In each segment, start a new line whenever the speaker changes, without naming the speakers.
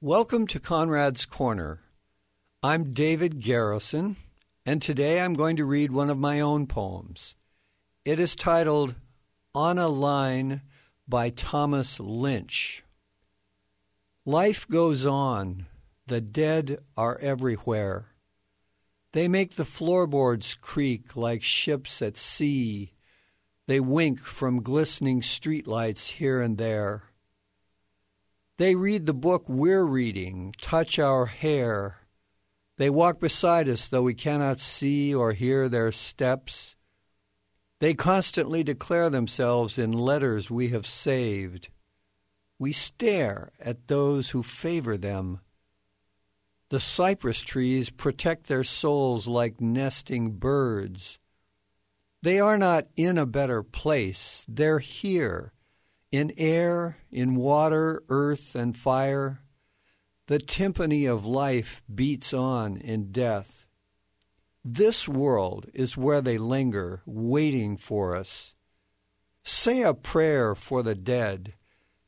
Welcome to Conrad's Corner. I'm David Garrison, and today I'm going to read one of my own poems. It is titled On a Line by Thomas Lynch. Life goes on. The dead are everywhere. They make the floorboards creak like ships at sea. They wink from glistening streetlights here and there. They read the book we're reading, touch our hair. They walk beside us though we cannot see or hear their steps. They constantly declare themselves in letters we have saved. We stare at those who favor them. The cypress trees protect their souls like nesting birds. They are not in a better place, they're here in air, in water, earth, and fire, the timpani of life beats on in death. This world is where they linger, waiting for us. Say a prayer for the dead,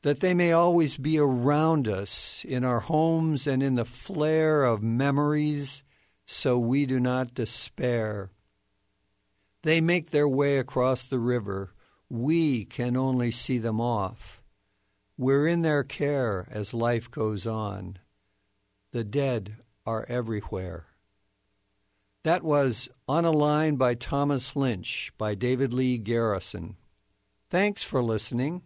that they may always be around us in our homes and in the flare of memories, so we do not despair. They make their way across the river we can only see them off. We're in their care as life goes on. The dead are everywhere. That was On a Line by Thomas Lynch by David Lee Garrison. Thanks for listening.